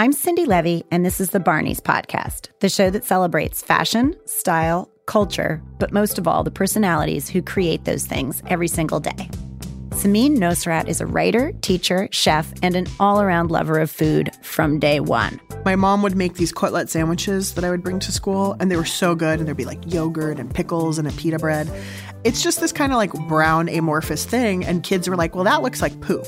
I'm Cindi Leive, and this is the Barneys Podcast, the show that celebrates fashion, style, culture, but most of all, the personalities who create those things every single day. Samin Nosrat is a writer, teacher, chef, and an all around lover of food from day one. My mom would make these cutlet sandwiches that I would bring to school, and they were so good. And there'd be like yogurt and pickles and a pita bread. It's just this kind of like brown amorphous thing, and kids were like, well, that looks like poop.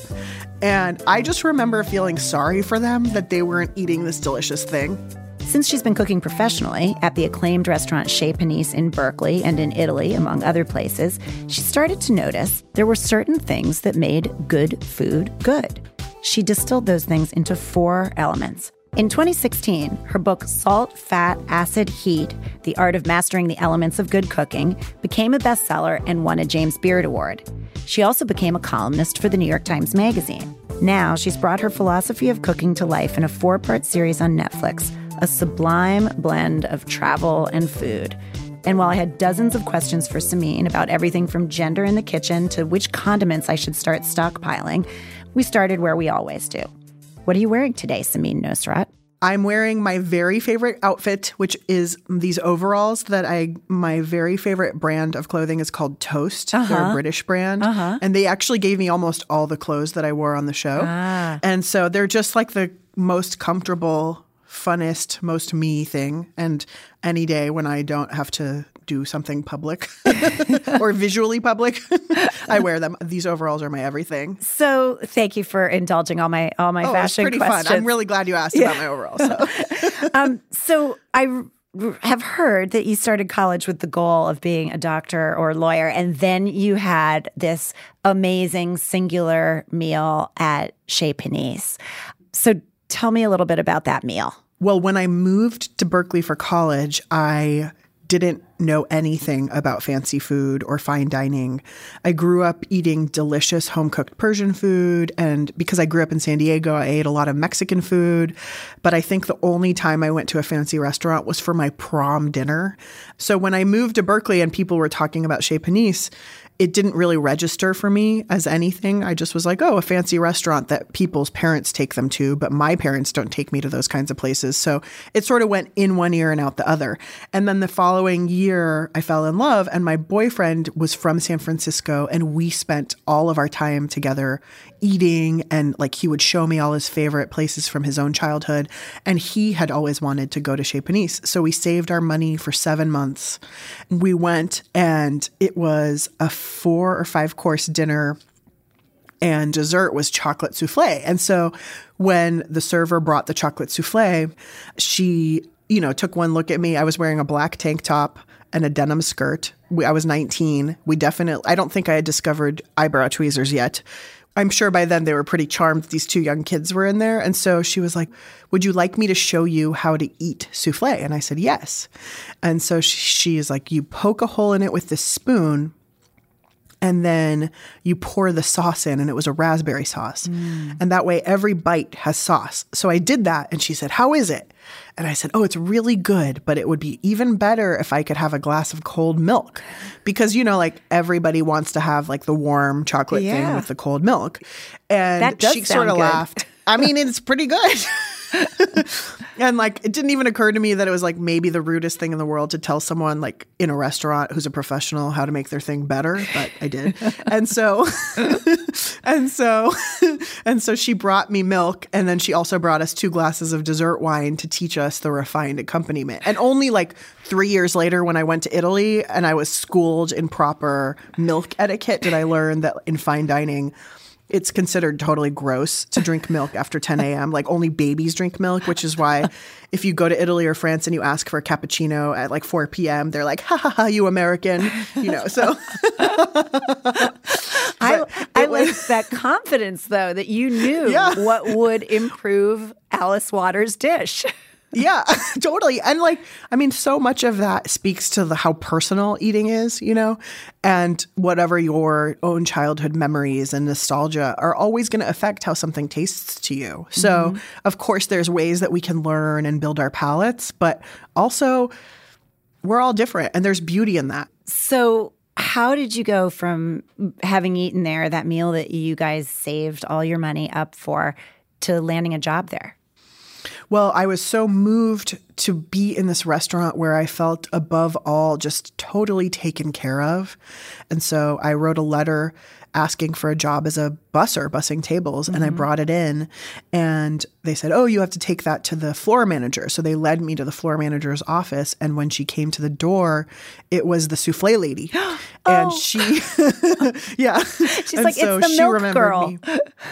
And I just remember feeling sorry for them that they weren't eating this delicious thing. Since she's been cooking professionally at the acclaimed restaurant Chez Panisse in Berkeley and in Italy, among other places, she started to notice there were certain things that made good food good. She distilled those things into four elements. In 2016, her book Salt, Fat, Acid, Heat The Art of Mastering the Elements of Good Cooking became a bestseller and won a James Beard Award. She also became a columnist for the New York Times Magazine. Now, she's brought her philosophy of cooking to life in a four part series on Netflix a sublime blend of travel and food. And while I had dozens of questions for Samin about everything from gender in the kitchen to which condiments I should start stockpiling, we started where we always do. What are you wearing today, Samin Nosrat? I'm wearing my very favorite outfit, which is these overalls that I my very favorite brand of clothing is called Toast. Uh-huh. They're a British brand, uh-huh. and they actually gave me almost all the clothes that I wore on the show. Ah. And so they're just like the most comfortable funnest, most me thing. And any day when I don't have to do something public or visually public, I wear them. These overalls are my everything. So thank you for indulging all my all my oh, fashion pretty questions. fun. I'm really glad you asked yeah. about my overalls. So. um, so I have heard that you started college with the goal of being a doctor or lawyer, and then you had this amazing singular meal at Chez Panisse. So tell me a little bit about that meal. Well, when I moved to Berkeley for college, I didn't know anything about fancy food or fine dining. I grew up eating delicious home cooked Persian food. And because I grew up in San Diego, I ate a lot of Mexican food. But I think the only time I went to a fancy restaurant was for my prom dinner. So when I moved to Berkeley and people were talking about Chez Panisse, it didn't really register for me as anything. I just was like, oh, a fancy restaurant that people's parents take them to, but my parents don't take me to those kinds of places. So it sort of went in one ear and out the other. And then the following year, I fell in love, and my boyfriend was from San Francisco, and we spent all of our time together eating. And like he would show me all his favorite places from his own childhood. And he had always wanted to go to Chez Panisse. So we saved our money for seven months. We went, and it was a four or five course dinner and dessert was chocolate souffle. And so when the server brought the chocolate souffle, she, you know, took one look at me. I was wearing a black tank top and a denim skirt. I was 19. We definitely, I don't think I had discovered eyebrow tweezers yet. I'm sure by then they were pretty charmed these two young kids were in there. And so she was like, Would you like me to show you how to eat souffle? And I said, Yes. And so she, she is like, You poke a hole in it with this spoon and then you pour the sauce in and it was a raspberry sauce. Mm. and that way every bite has sauce. So i did that and she said how is it? And i said oh it's really good but it would be even better if i could have a glass of cold milk. Because you know like everybody wants to have like the warm chocolate yeah. thing with the cold milk. And she sort of laughed. I mean it's pretty good and like it didn't even occur to me that it was like maybe the rudest thing in the world to tell someone like in a restaurant who's a professional how to make their thing better, but I did. and so and so and so she brought me milk and then she also brought us two glasses of dessert wine to teach us the refined accompaniment. And only like 3 years later when I went to Italy and I was schooled in proper milk etiquette did I learn that in fine dining it's considered totally gross to drink milk after 10 a.m. Like only babies drink milk, which is why if you go to Italy or France and you ask for a cappuccino at like 4 p.m., they're like, ha ha ha, you American, you know. So I, I like that confidence though that you knew yeah. what would improve Alice Waters' dish. Yeah, totally. And like, I mean, so much of that speaks to the how personal eating is, you know, and whatever your own childhood memories and nostalgia are always going to affect how something tastes to you. So, mm-hmm. of course, there's ways that we can learn and build our palates, but also we're all different, and there's beauty in that. So, how did you go from having eaten there, that meal that you guys saved all your money up for, to landing a job there? Well, I was so moved to be in this restaurant where I felt above all just totally taken care of. And so I wrote a letter asking for a job as a busser, bussing tables, and I mm-hmm. brought it in. And they said, Oh, you have to take that to the floor manager. So they led me to the floor manager's office. And when she came to the door, it was the souffle lady. and oh. she, yeah. She's like, "It's the milk girl." me.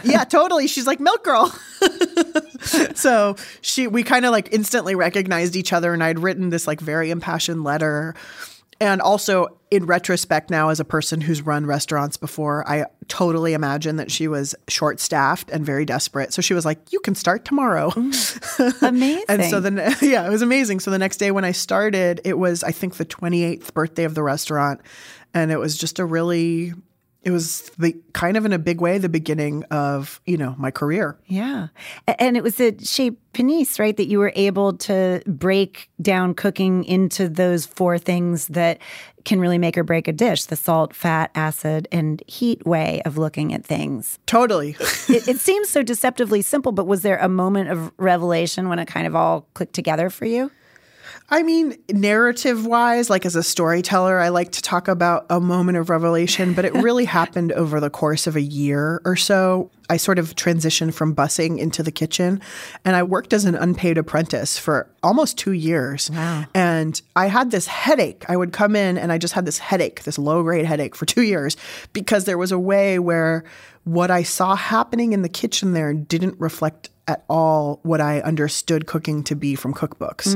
Yeah, totally. She's like, Milk girl. so she we kind of like instantly recognized each other and I'd written this like very impassioned letter. And also in retrospect now as a person who's run restaurants before, I totally imagine that she was short staffed and very desperate. So she was like, "You can start tomorrow." Mm. Amazing. and so then yeah, it was amazing. So the next day when I started, it was I think the 28th birthday of the restaurant and it was just a really it was the kind of in a big way the beginning of you know my career Yeah. And it was a Chez Panisse, right? That you were able to break down cooking into those four things that can really make or break a dish the salt, fat, acid, and heat way of looking at things. totally It, it seems so deceptively simple, but was there a moment of revelation when it kind of all clicked together for you? I mean, narrative wise, like as a storyteller, I like to talk about a moment of revelation, but it really happened over the course of a year or so. I sort of transitioned from busing into the kitchen and I worked as an unpaid apprentice for almost two years. Wow. And I had this headache. I would come in and I just had this headache, this low grade headache for two years because there was a way where what I saw happening in the kitchen there didn't reflect at all what I understood cooking to be from cookbooks.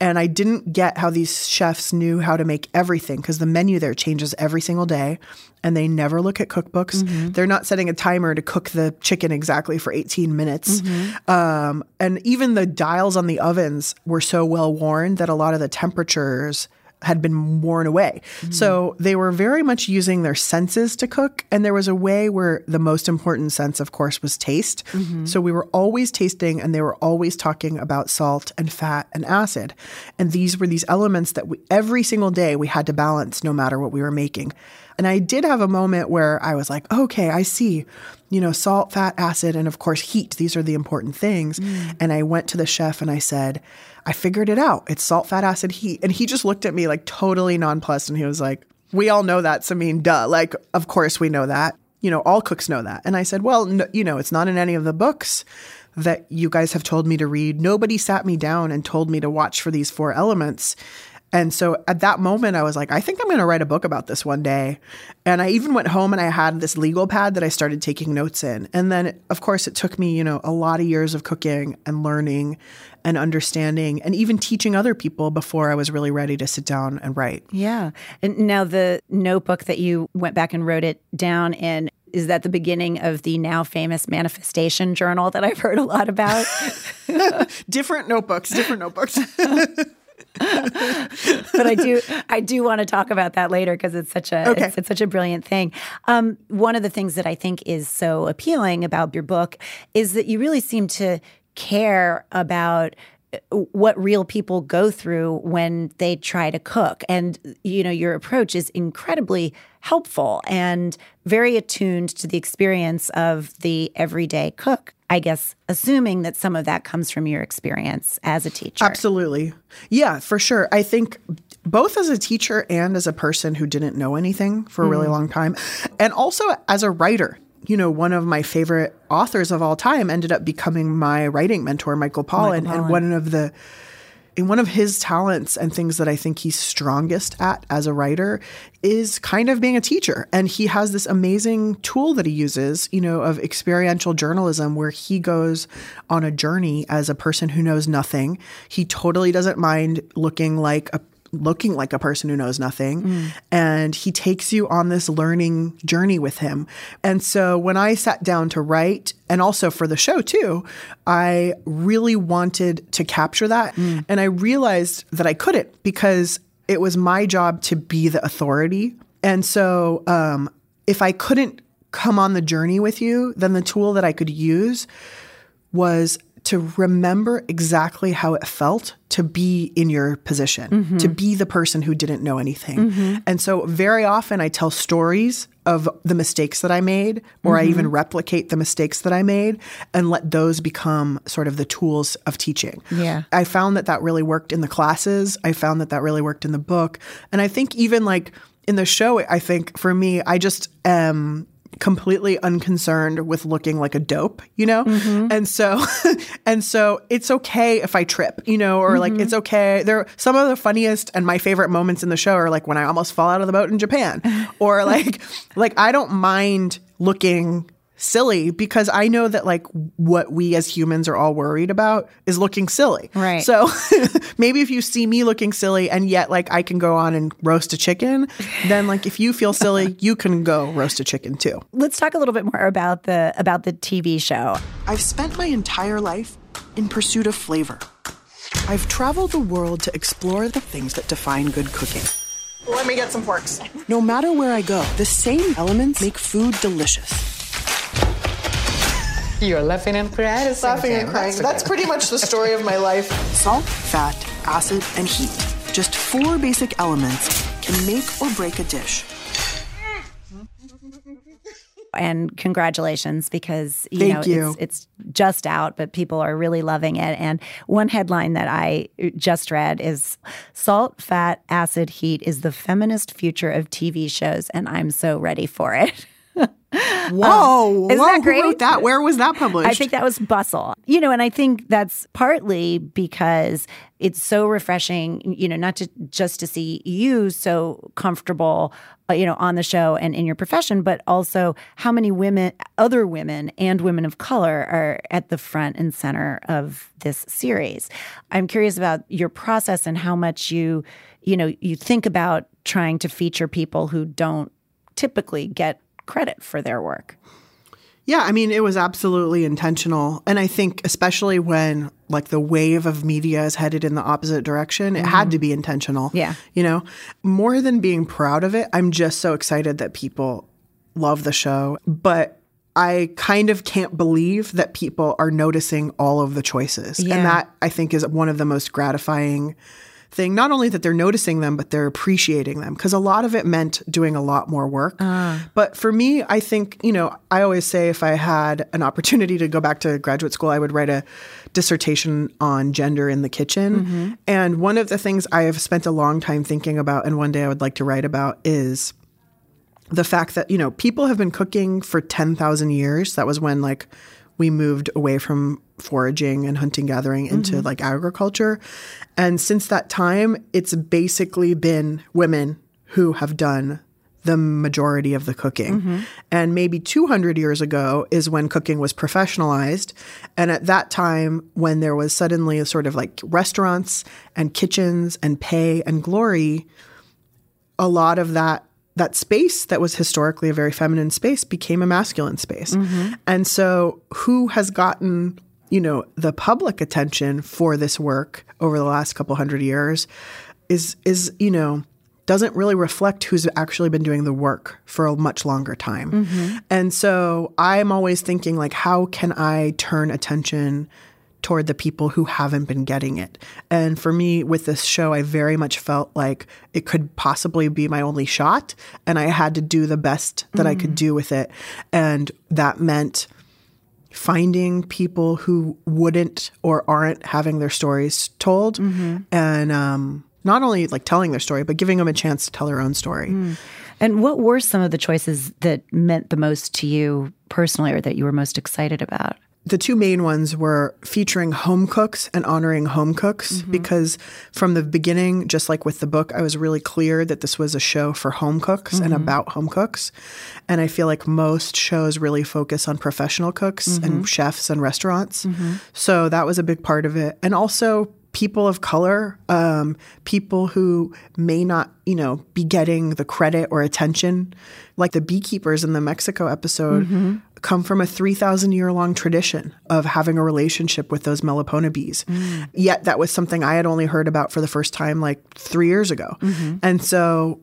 And I didn't get how these chefs knew how to make everything because the menu there changes every single day and they never look at cookbooks. They're not setting a timer to cook the chicken exactly for 18 minutes. Um, and even the dials on the ovens were so well worn that a lot of the temperatures had been worn away. Mm-hmm. So they were very much using their senses to cook. And there was a way where the most important sense, of course, was taste. Mm-hmm. So we were always tasting and they were always talking about salt and fat and acid. And these were these elements that we, every single day we had to balance no matter what we were making. And I did have a moment where I was like, okay, I see, you know, salt, fat, acid, and of course, heat. These are the important things. Mm. And I went to the chef and I said, I figured it out. It's salt, fat, acid, heat. And he just looked at me like totally nonplussed and he was like, we all know that. Mean, duh. Like, of course we know that. You know, all cooks know that. And I said, well, no, you know, it's not in any of the books that you guys have told me to read. Nobody sat me down and told me to watch for these four elements. And so at that moment, I was like, I think I'm going to write a book about this one day. And I even went home and I had this legal pad that I started taking notes in. And then, of course, it took me, you know, a lot of years of cooking and learning and understanding and even teaching other people before I was really ready to sit down and write. Yeah. And now the notebook that you went back and wrote it down in is that the beginning of the now famous manifestation journal that I've heard a lot about? Different notebooks, different notebooks. but I do I do want to talk about that later because it's such a Okay. it's, it's such a brilliant thing. Um, one of the things that I think is so appealing about your book is that you really seem to care about uh, what real people go through when they try to cook and you know your approach is incredibly helpful and very attuned to the experience of the everyday cook i guess assuming that some of that comes from your experience as a teacher Absolutely. Yeah, for sure. I think both as a teacher and as a person who didn't know anything for a really mm-hmm. long time, and also as a writer. You know, one of my favorite authors of all time ended up becoming my writing mentor, Michael Pollan. And one of the and one of his talents and things that I think he's strongest at as a writer is kind of being a teacher. And he has this amazing tool that he uses, you know, of experiential journalism where he goes on a journey as a person who knows nothing. He totally doesn't mind looking like a looking like a person who knows nothing and he takes you on this learning journey with him. And so when I sat down to write and also for the show too, I really wanted to capture that and I realized that I couldn't because it was my job to be the authority. And so um, if I couldn't come on the journey with you, then the tool that I could use was to remember exactly how it felt to be in your position, to mm-hmm. be the person who didn't know anything. Mm-hmm. And so very often I tell stories of the mistakes that I made, or I even mm-hmm. replicate the mistakes that I made and let those become sort of the tools of teaching. Yeah. I found that that really worked in the classes. I found that that really worked in the book. And I think even like in the show, I think for me, I just am completely unconcerned with looking like a dope, you know? Mm-hmm. And so and so it's okay if I trip, you know, or like it's mm-hmm. okay. There some of the funniest and my favorite moments in the show are like when I almost fall out of the boat in Japan. Or like like I don't mind looking silly because I know that like what we as humans are all worried about is looking silly. Right. So maybe if you see me looking silly and yet like I can go on and roast a chicken, then like if you feel silly, you can go roast a chicken too. Let's talk a little bit more about the about the TV show. I've spent my entire life in pursuit of flavor. I've traveled the world to explore the things that define good cooking. Let me get some forks. No matter where I go, the same elements make food delicious. You're laughing and crying. at Laughing and crying. That's That's pretty much the story of my life. Salt, fat, acid, and heat. Just four basic elements can make or break a dish. and congratulations because you Thank know you. It's, it's just out but people are really loving it and one headline that i just read is salt fat acid heat is the feminist future of tv shows and i'm so ready for it Whoa! isn't whoa, that who great? wrote that? Where was that published? I think that was Bustle. You know, and I think that's partly because it's so refreshing, you know, not to just to see you so comfortable, uh, you know, on the show and in your profession, but also how many women, other women and women of color are at the front and center of this series. I'm curious about your process and how much you, you know, you think about trying to feature people who don't typically get credit for their work. Yeah, I mean, it was absolutely intentional. And I think, especially when like the wave of media is headed in the opposite direction, it had to be intentional. Yeah. You know, more than being proud of it, I'm just so excited that people love the show. But I kind of can't believe that people are noticing all of the choices. Yeah. And that I think is one of the most gratifying thing. Not only that they're noticing them, but they're appreciating them because a lot of it meant doing a lot more work. Ah. But for me, I think, you know, I always say if I had an opportunity to go back to graduate school, I would write a dissertation on gender in the kitchen. Mm-hmm. And one of the things I have spent a long time thinking about and one day I would like to write about is the fact that you know people have been cooking for 10,000 years that was when like we moved away from foraging and hunting gathering into mm-hmm. like agriculture and since that time it's basically been women who have done the majority of the cooking. Mm-hmm. And maybe 200 years ago is when cooking was professionalized. And at that time, when there was suddenly a sort of like restaurants and kitchens and pay and glory, a lot of that that space that was historically a very feminine space became a masculine space. Mm-hmm. And so who has gotten, you know, the public attention for this work over the last couple hundred years is is, you know, doesn't really reflect who's actually been doing the work for a much longer time. Mm-hmm. And so I'm always thinking like how can I turn attention toward the people who haven't been getting it. And for me, with this show, I very much felt like it could possibly be my only shot, and I had to do the best that I could mm. do with it. And that meant finding people who wouldn't or aren't having their stories told, mm-hmm. and um, not only like telling their story, but giving them a chance to tell their own story. Mm. And what were some of the choices that meant the most to you personally or that you were most excited about? The two main ones were featuring home cooks and honoring home cooks mm-hmm. because from the beginning, just like with the book, I was really clear that this was a show for home cooks and mm-hmm. about home cooks. And I feel like most shows really focus on professional cooks and mm-hmm. chefs and restaurants. So that was a big part of it. And also, people of color, um, people who may not, you know, be getting the credit or attention, like the beekeepers in the Mexico episode, mm-hmm. come from a 3,000 year long tradition of having a relationship with those Melipona bees. Mm. Yet that was something I had only heard about for the first time like three years ago. Mm-hmm. And so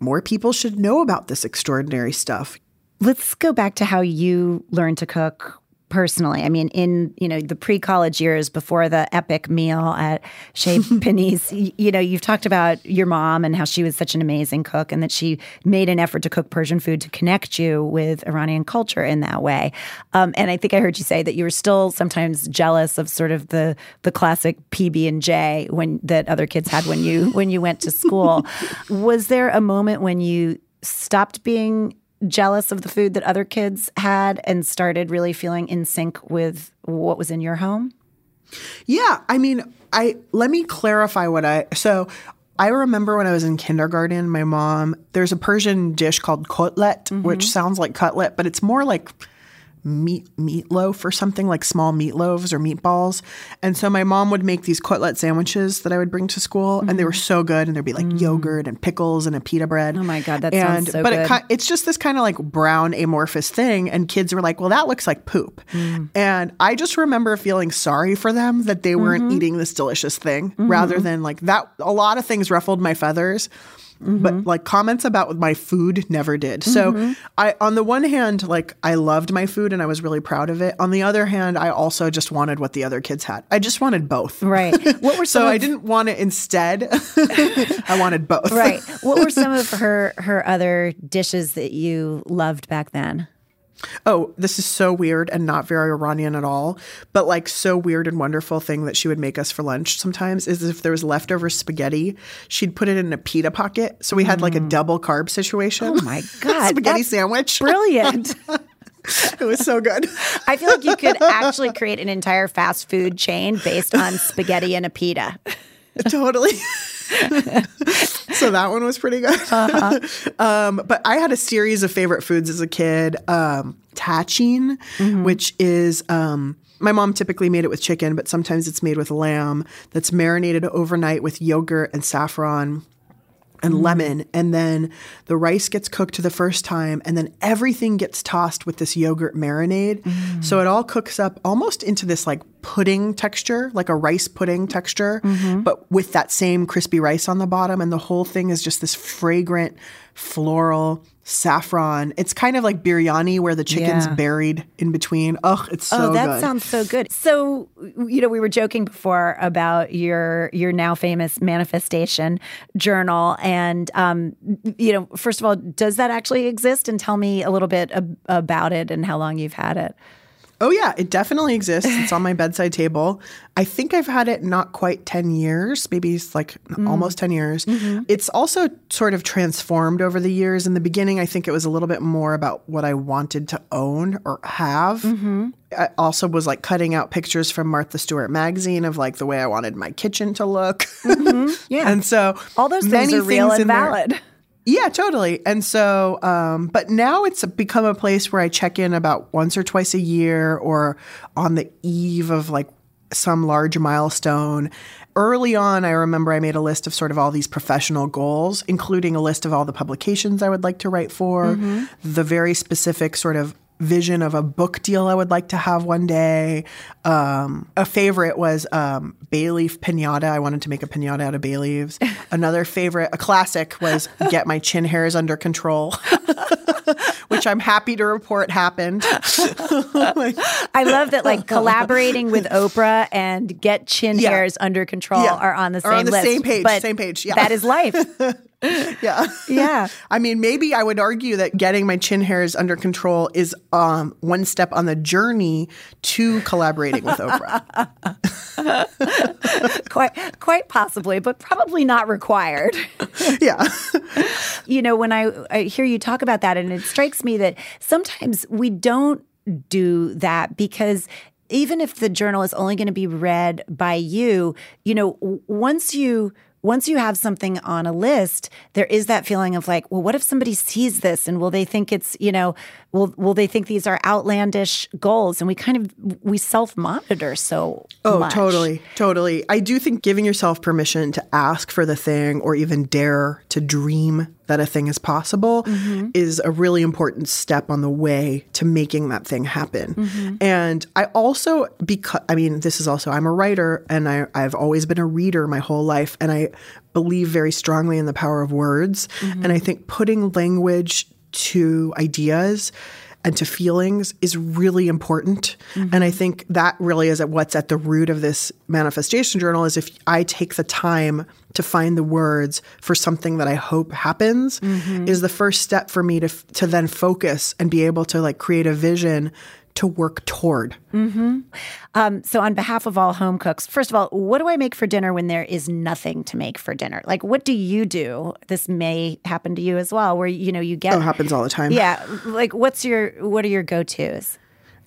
more people should know about this extraordinary stuff. Let's go back to how you learned to cook personally. I mean, in you know the pre-college years before the epic meal at Chez Panisse, you know, you've talked about your mom and how she was such an amazing cook, and that she made an effort to cook Persian food to connect you with Iranian culture in that way. Um, and I think I heard you say that you were still sometimes jealous of sort of the the classic PB and J when that other kids had when you when you went to school. was there a moment when you stopped being jealous of the food that other kids had and started really feeling in sync with what was in your home? Yeah, I mean, I let me clarify what I so I remember when I was in kindergarten, my mom there's a Persian dish called kotlet, mm-hmm. which sounds like cutlet, but it's more like meat meatloaf or something like small meatloaves or meatballs. And so my mom would make these cutlet sandwiches that I would bring to school, mm-hmm. and they were so good. And there'd be like mm. yogurt and pickles and a pita bread. Oh my god, that and, sounds so but good. But it, it's just this kind of like brown amorphous thing, and kids were like, "Well, that looks like poop." Mm. And I just remember feeling sorry for them that they weren't mm-hmm. eating this delicious thing, mm-hmm. rather than like that. A lot of things ruffled my feathers. Mm-hmm. But like comments about my food never did. So mm-hmm. I on the one hand, like I loved my food and I was really proud of it. On the other hand, I also just wanted what the other kids had. I just wanted both. Right. What were so of, I didn't want it instead. I wanted both. Right. What were some of her her other dishes that you loved back then? Oh, this is so weird and not very Iranian at all, but like so weird and wonderful thing that she would make us for lunch sometimes is if there was leftover spaghetti, she'd put it in a pita pocket. So we had like a mm. double carb situation. Oh my God. spaghetti sandwich. Brilliant. it was so good. I feel like you could actually create an entire fast food chain based on spaghetti and a pita. totally. So that one was pretty good. Uh-huh. um, but I had a series of favorite foods as a kid. Um, mm-hmm. which is um, my mom typically made it with chicken, but sometimes it's made with lamb that's marinated overnight with yogurt and saffron and mm. lemon and then the rice gets cooked the first time and then everything gets tossed with this yogurt marinade mm. so it all cooks up almost into this like pudding texture like a rice pudding texture mm-hmm. but with that same crispy rice on the bottom and the whole thing is just this fragrant floral saffron. It's kind of like biryani where the chicken's yeah. buried in between. Oh, it's so Oh, that good. sounds so good. So, you know, we were joking before about your your now famous manifestation journal and um you know, first of all, does that actually exist and tell me a little bit ab- about it and how long you've had it? Oh, yeah, it definitely exists. It's on my bedside table. I think I've had it not quite 10 years, maybe it's like mm. almost 10 years. Mm-hmm. It's also sort of transformed over the years. In the beginning, I think it was a little bit more about what I wanted to own or have. Mm-hmm. I also was like cutting out pictures from Martha Stewart magazine of like the way I wanted my kitchen to look. Mm-hmm. Yeah. and so all those things are real and valid. There, yeah, totally. And so, um, but now it's become a place where I check in about once or twice a year or on the eve of like some large milestone. Early on, I remember I made a list of sort of all these professional goals, including a list of all the publications I would like to write for, mm-hmm. the very specific sort of vision of a book deal I would like to have one day. Um, a favorite was um, bay leaf pinata. I wanted to make a pinata out of bay leaves. Another favorite, a classic, was get my chin hairs under control, which I'm happy to report happened. I love that, like collaborating with Oprah and get chin yeah. hairs under control yeah. are on the same are on the list, same page. Same page. Yeah, that is life. yeah. Yeah. I mean, maybe I would argue that getting my chin hairs under control is um, one step on the journey to collaborating with Oprah. quite, quite possibly, but probably not required. yeah. you know, when I, I hear you talk about that, and it strikes me that sometimes we don't do that because even if the journal is only going to be read by you, you know, once you once you have something on a list, there is that feeling of like, well, what if somebody sees this and will they think it's, you know, will will they think these are outlandish goals? And we kind of we self monitor so. Oh, much. totally, totally. I do think giving yourself permission to ask for the thing or even dare to dream that a thing is possible mm-hmm. is a really important step on the way to making that thing happen. Mm-hmm. And I also, because I mean, this is also, I'm a writer and I, I've always been a reader my whole life. And I believe very strongly in the power of words. Mm-hmm. And I think putting language to ideas and to feelings is really important. And I think that really is at what's at the root of this manifestation journal is if I take the time to find the words for something that I hope happens mm-hmm. is the first step for me to to then focus and be able to like create a vision to work toward. Mm-hmm. Um, so, on behalf of all home cooks, first of all, what do I make for dinner when there is nothing to make for dinner? Like, what do you do? This may happen to you as well, where you know you get It happens all the time. yeah. Like, what's your what are your go tos?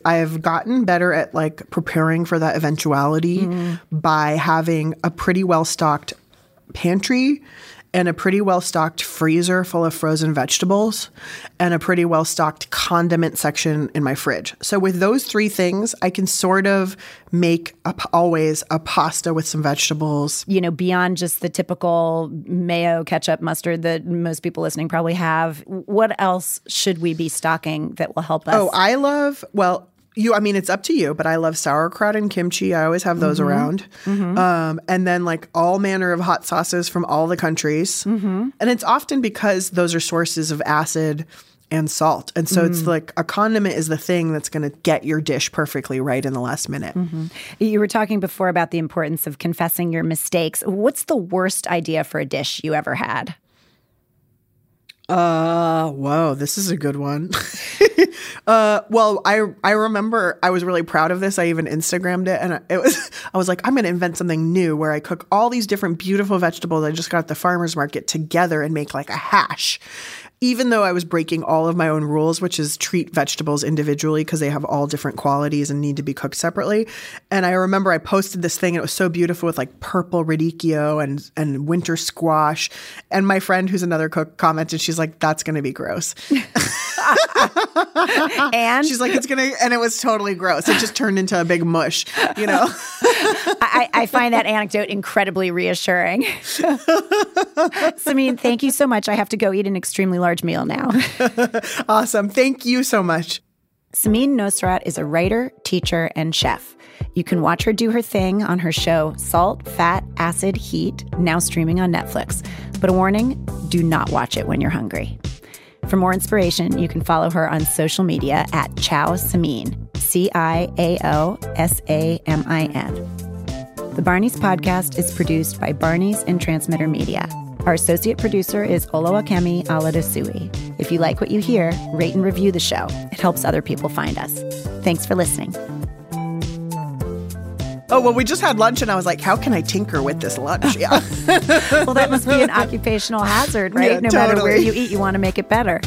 I've gotten better at like preparing for that eventuality mm-hmm. by having a pretty well stocked pantry and a pretty well stocked freezer full of frozen vegetables and a pretty well stocked condiment section in my fridge. So with those three things, I can sort of make a, always a pasta with some vegetables. You know, beyond just the typical mayo, ketchup, mustard that most people listening probably have. What else should we be stocking that will help us? Oh, I love, well, you, I mean, it's up to you, but I love sauerkraut and kimchi. I always have those mm-hmm. around. Mm-hmm. Um, and then, like, all manner of hot sauces from all the countries. Mm-hmm. And it's often because those are sources of acid and salt. And so it's mm. like a condiment is the thing that's going to get your dish perfectly right in the last minute. You were talking before about the importance of confessing your mistakes. What's the worst idea for a dish you ever had? Uh, whoa, this is a good one. uh, well, I I remember I was really proud of this. I even Instagrammed it, and it was I was like, I'm to invent something new where I cook all these different beautiful vegetables I just got at the farmers market together and make like a hash. Even though I was breaking all of my own rules, which is treat vegetables individually because they have all different qualities and need to be cooked separately. And I remember I posted this thing and it was so beautiful with like purple radicchio and and winter squash. And my friend who's another cook commented, she's like, "That's going to be gross." And She's like, it's gonna, and it was totally gross. It just turned into a big mush, you know? I, I find that anecdote incredibly reassuring. Samin, thank you so much. I have to go eat an extremely large meal now. awesome. Thank you so much. Samin Nosrat is a writer, teacher, and chef. You can watch her do her thing on her show Salt, Fat, Acid, Heat, now streaming on Netflix. But a warning do not watch it when you're hungry. For more inspiration, you can follow her on social media at Ciao Samin, C I A O S A M I N. The Barney's podcast is produced by Barney's and Transmitter Media. Our associate producer is Olowakemi Aladasui. If you like what you hear, rate and review the show. It helps other people find us. Thanks for listening. Oh, well, we just had lunch and I was like, how can I tinker with this lunch? Yeah. Well, that must be an occupational hazard, right? Yeah, no matter where you eat, you want to make it better.